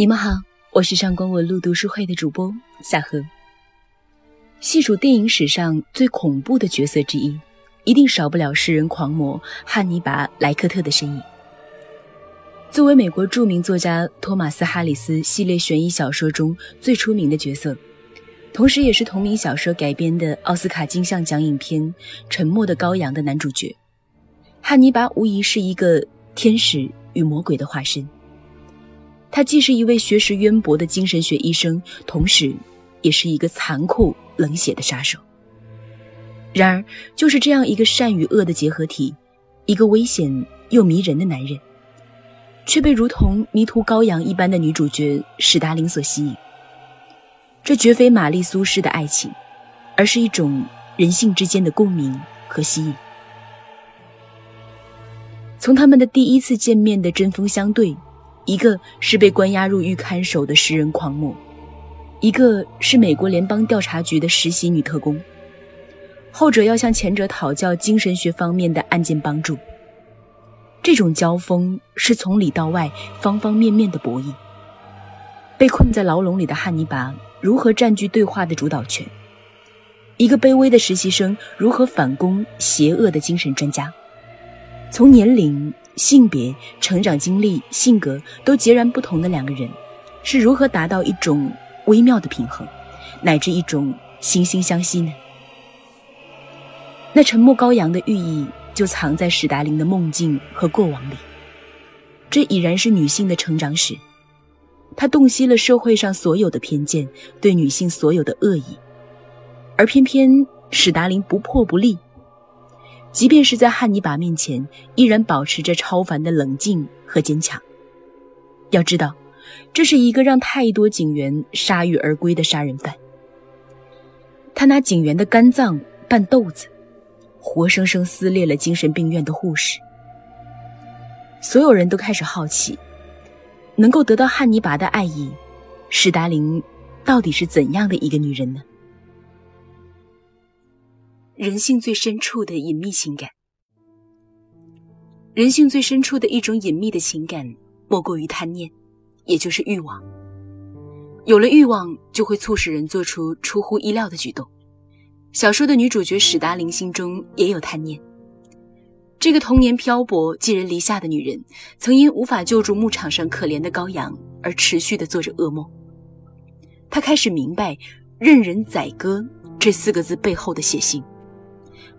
你们好，我是上官文路读书会的主播夏荷。细数电影史上最恐怖的角色之一，一定少不了诗人狂魔汉尼拔·莱克特的身影。作为美国著名作家托马斯·哈里斯系列悬疑小说中最出名的角色，同时也是同名小说改编的奥斯卡金像奖影片《沉默的羔羊》的男主角，汉尼拔无疑是一个天使与魔鬼的化身。他既是一位学识渊博的精神学医生，同时，也是一个残酷冷血的杀手。然而，就是这样一个善与恶的结合体，一个危险又迷人的男人，却被如同迷途羔羊一般的女主角史达林所吸引。这绝非玛丽苏式的爱情，而是一种人性之间的共鸣和吸引。从他们的第一次见面的针锋相对。一个是被关押入狱看守的食人狂魔，一个是美国联邦调查局的实习女特工。后者要向前者讨教精神学方面的案件帮助。这种交锋是从里到外、方方面面的博弈。被困在牢笼里的汉尼拔如何占据对话的主导权？一个卑微的实习生如何反攻邪恶的精神专家？从年龄。性别、成长经历、性格都截然不同的两个人，是如何达到一种微妙的平衡，乃至一种惺惺相惜呢？那沉默羔羊的寓意就藏在史达林的梦境和过往里。这已然是女性的成长史，它洞悉了社会上所有的偏见，对女性所有的恶意，而偏偏史达林不破不立。即便是在汉尼拔面前，依然保持着超凡的冷静和坚强。要知道，这是一个让太多警员铩羽而归的杀人犯。他拿警员的肝脏拌豆子，活生生撕裂了精神病院的护士。所有人都开始好奇，能够得到汉尼拔的爱意，史达林到底是怎样的一个女人呢？人性最深处的隐秘情感，人性最深处的一种隐秘的情感，莫过于贪念，也就是欲望。有了欲望，就会促使人做出出乎意料的举动。小说的女主角史达林心中也有贪念。这个童年漂泊、寄人篱下的女人，曾因无法救助牧场上可怜的羔羊而持续的做着噩梦。她开始明白“任人宰割”这四个字背后的血腥。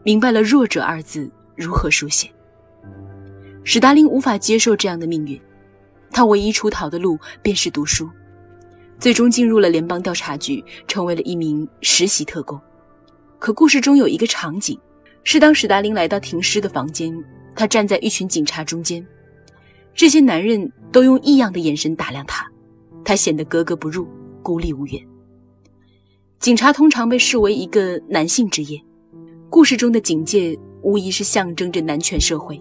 明白了“弱者”二字如何书写，史达林无法接受这样的命运，他唯一出逃的路便是读书，最终进入了联邦调查局，成为了一名实习特工。可故事中有一个场景，是当史达林来到停尸的房间，他站在一群警察中间，这些男人都用异样的眼神打量他，他显得格格不入，孤立无援。警察通常被视为一个男性职业。故事中的警戒无疑是象征着男权社会。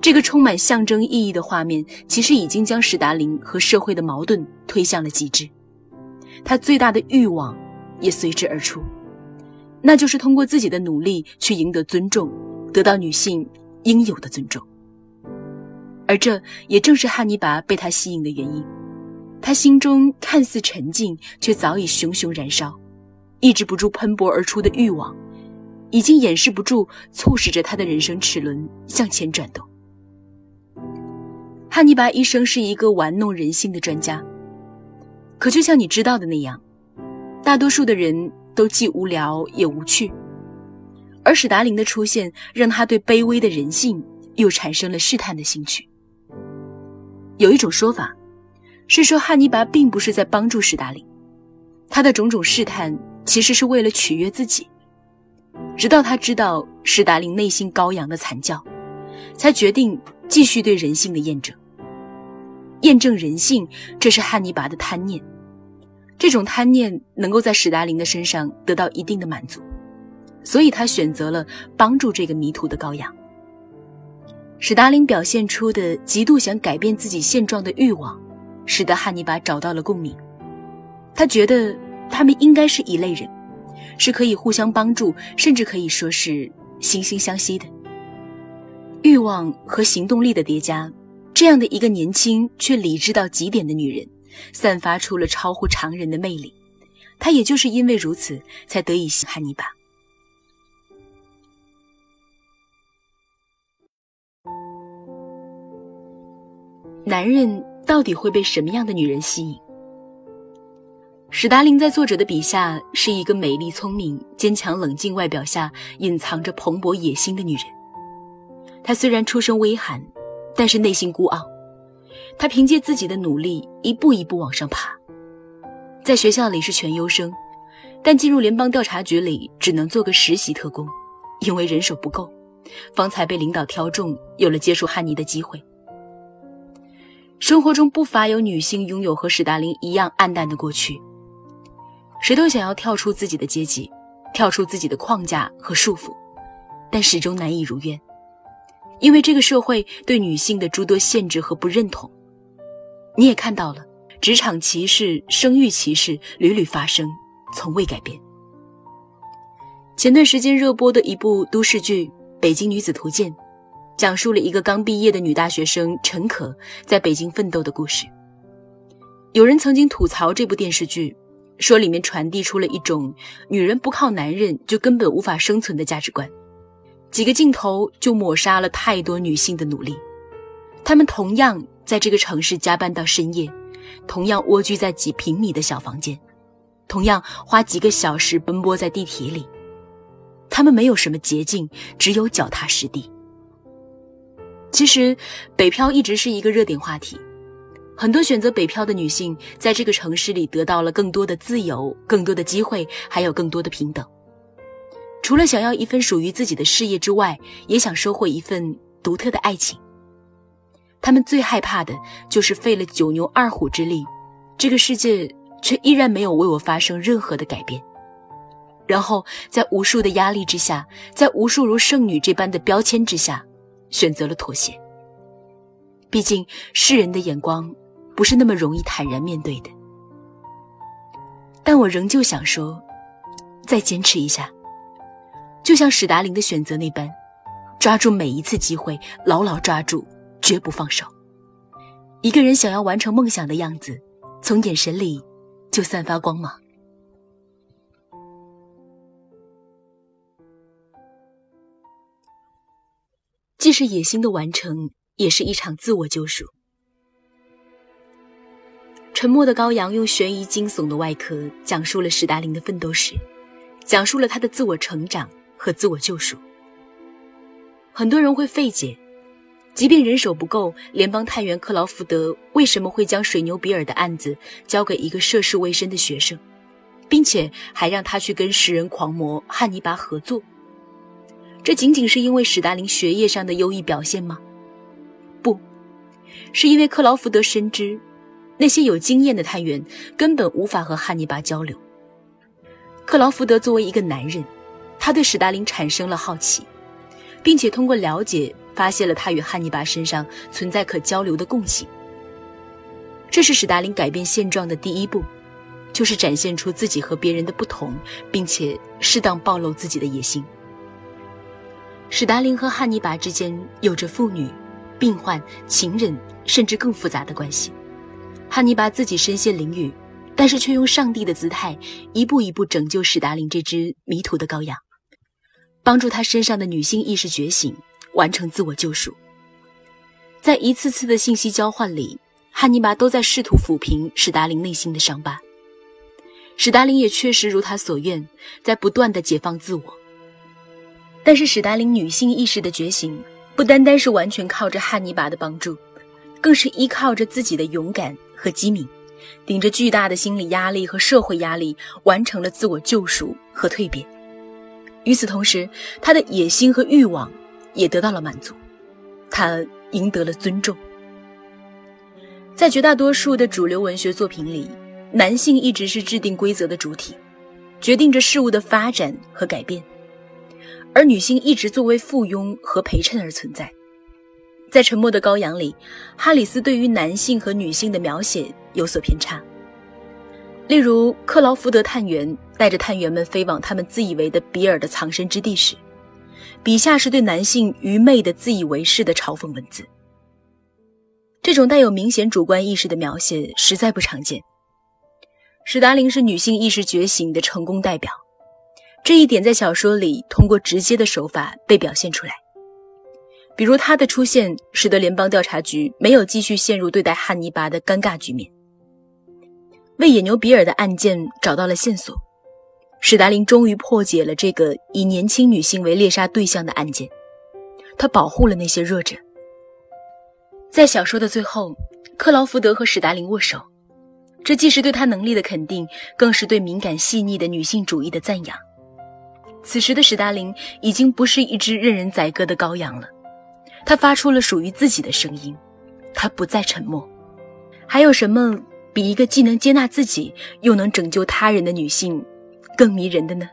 这个充满象征意义的画面，其实已经将史达林和社会的矛盾推向了极致。他最大的欲望也随之而出，那就是通过自己的努力去赢得尊重，得到女性应有的尊重。而这也正是汉尼拔被他吸引的原因。他心中看似沉静，却早已熊熊燃烧，抑制不住喷薄而出的欲望。已经掩饰不住，促使着他的人生齿轮向前转动。汉尼拔一生是一个玩弄人性的专家，可就像你知道的那样，大多数的人都既无聊也无趣，而史达林的出现让他对卑微的人性又产生了试探的兴趣。有一种说法，是说汉尼拔并不是在帮助史达林，他的种种试探其实是为了取悦自己。直到他知道史达林内心羔羊的惨叫，才决定继续对人性的验证。验证人性，这是汉尼拔的贪念。这种贪念能够在史达林的身上得到一定的满足，所以他选择了帮助这个迷途的羔羊。史达林表现出的极度想改变自己现状的欲望，使得汉尼拔找到了共鸣。他觉得他们应该是一类人。是可以互相帮助，甚至可以说是惺惺相惜的。欲望和行动力的叠加，这样的一个年轻却理智到极点的女人，散发出了超乎常人的魅力。她也就是因为如此，才得以汉尼拔。男人到底会被什么样的女人吸引？史达林在作者的笔下是一个美丽、聪明、坚强、冷静，外表下隐藏着蓬勃野心的女人。她虽然出身微寒，但是内心孤傲。她凭借自己的努力，一步一步往上爬。在学校里是全优生，但进入联邦调查局里只能做个实习特工，因为人手不够，方才被领导挑中，有了接触汉尼的机会。生活中不乏有女性拥有和史达林一样暗淡的过去，谁都想要跳出自己的阶级，跳出自己的框架和束缚，但始终难以如愿，因为这个社会对女性的诸多限制和不认同。你也看到了，职场歧视、生育歧视屡屡发生，从未改变。前段时间热播的一部都市剧《北京女子图鉴》。讲述了一个刚毕业的女大学生陈可在北京奋斗的故事。有人曾经吐槽这部电视剧，说里面传递出了一种女人不靠男人就根本无法生存的价值观。几个镜头就抹杀了太多女性的努力。她们同样在这个城市加班到深夜，同样蜗居在几平米的小房间，同样花几个小时奔波在地铁里。她们没有什么捷径，只有脚踏实地。其实，北漂一直是一个热点话题。很多选择北漂的女性，在这个城市里得到了更多的自由、更多的机会，还有更多的平等。除了想要一份属于自己的事业之外，也想收获一份独特的爱情。他们最害怕的就是费了九牛二虎之力，这个世界却依然没有为我发生任何的改变。然后，在无数的压力之下，在无数如圣女这般的标签之下。选择了妥协。毕竟世人的眼光不是那么容易坦然面对的。但我仍旧想说，再坚持一下，就像史达林的选择那般，抓住每一次机会，牢牢抓住，绝不放手。一个人想要完成梦想的样子，从眼神里就散发光芒。既是野心的完成，也是一场自我救赎。沉默的羔羊用悬疑惊悚的外壳讲述了史达林的奋斗史，讲述了他的自我成长和自我救赎。很多人会费解，即便人手不够，联邦探员克劳福德为什么会将水牛比尔的案子交给一个涉世未深的学生，并且还让他去跟食人狂魔汉尼拔合作？这仅仅是因为史达林学业上的优异表现吗？不，是因为克劳福德深知，那些有经验的探员根本无法和汉尼拔交流。克劳福德作为一个男人，他对史达林产生了好奇，并且通过了解发现了他与汉尼拔身上存在可交流的共性。这是史达林改变现状的第一步，就是展现出自己和别人的不同，并且适当暴露自己的野心。史达林和汉尼拔之间有着父女、病患、情人，甚至更复杂的关系。汉尼拔自己身陷囹圄，但是却用上帝的姿态，一步一步拯救史达林这只迷途的羔羊，帮助他身上的女性意识觉醒，完成自我救赎。在一次次的信息交换里，汉尼拔都在试图抚平史达林内心的伤疤。史达林也确实如他所愿，在不断的解放自我。但是史达林女性意识的觉醒，不单单是完全靠着汉尼拔的帮助，更是依靠着自己的勇敢和机敏，顶着巨大的心理压力和社会压力，完成了自我救赎和蜕变。与此同时，他的野心和欲望也得到了满足，他赢得了尊重。在绝大多数的主流文学作品里，男性一直是制定规则的主体，决定着事物的发展和改变。而女性一直作为附庸和陪衬而存在。在《沉默的羔羊》里，哈里斯对于男性和女性的描写有所偏差。例如，克劳福德探员带着探员们飞往他们自以为的比尔的藏身之地时，笔下是对男性愚昧的自以为是的嘲讽文字。这种带有明显主观意识的描写实在不常见。史达林是女性意识觉醒的成功代表，这一点在小说里通过直接的手法被表现出来。比如他的出现，使得联邦调查局没有继续陷入对待汉尼拔的尴尬局面，为野牛比尔的案件找到了线索。史达林终于破解了这个以年轻女性为猎杀对象的案件，他保护了那些弱者。在小说的最后，克劳福德和史达林握手，这既是对他能力的肯定，更是对敏感细腻的女性主义的赞扬。此时的史达林已经不是一只任人宰割的羔羊了，他发出了属于自己的声音，他不再沉默。还有什么比一个既能接纳自己，又能拯救他人的女性？更迷人的呢？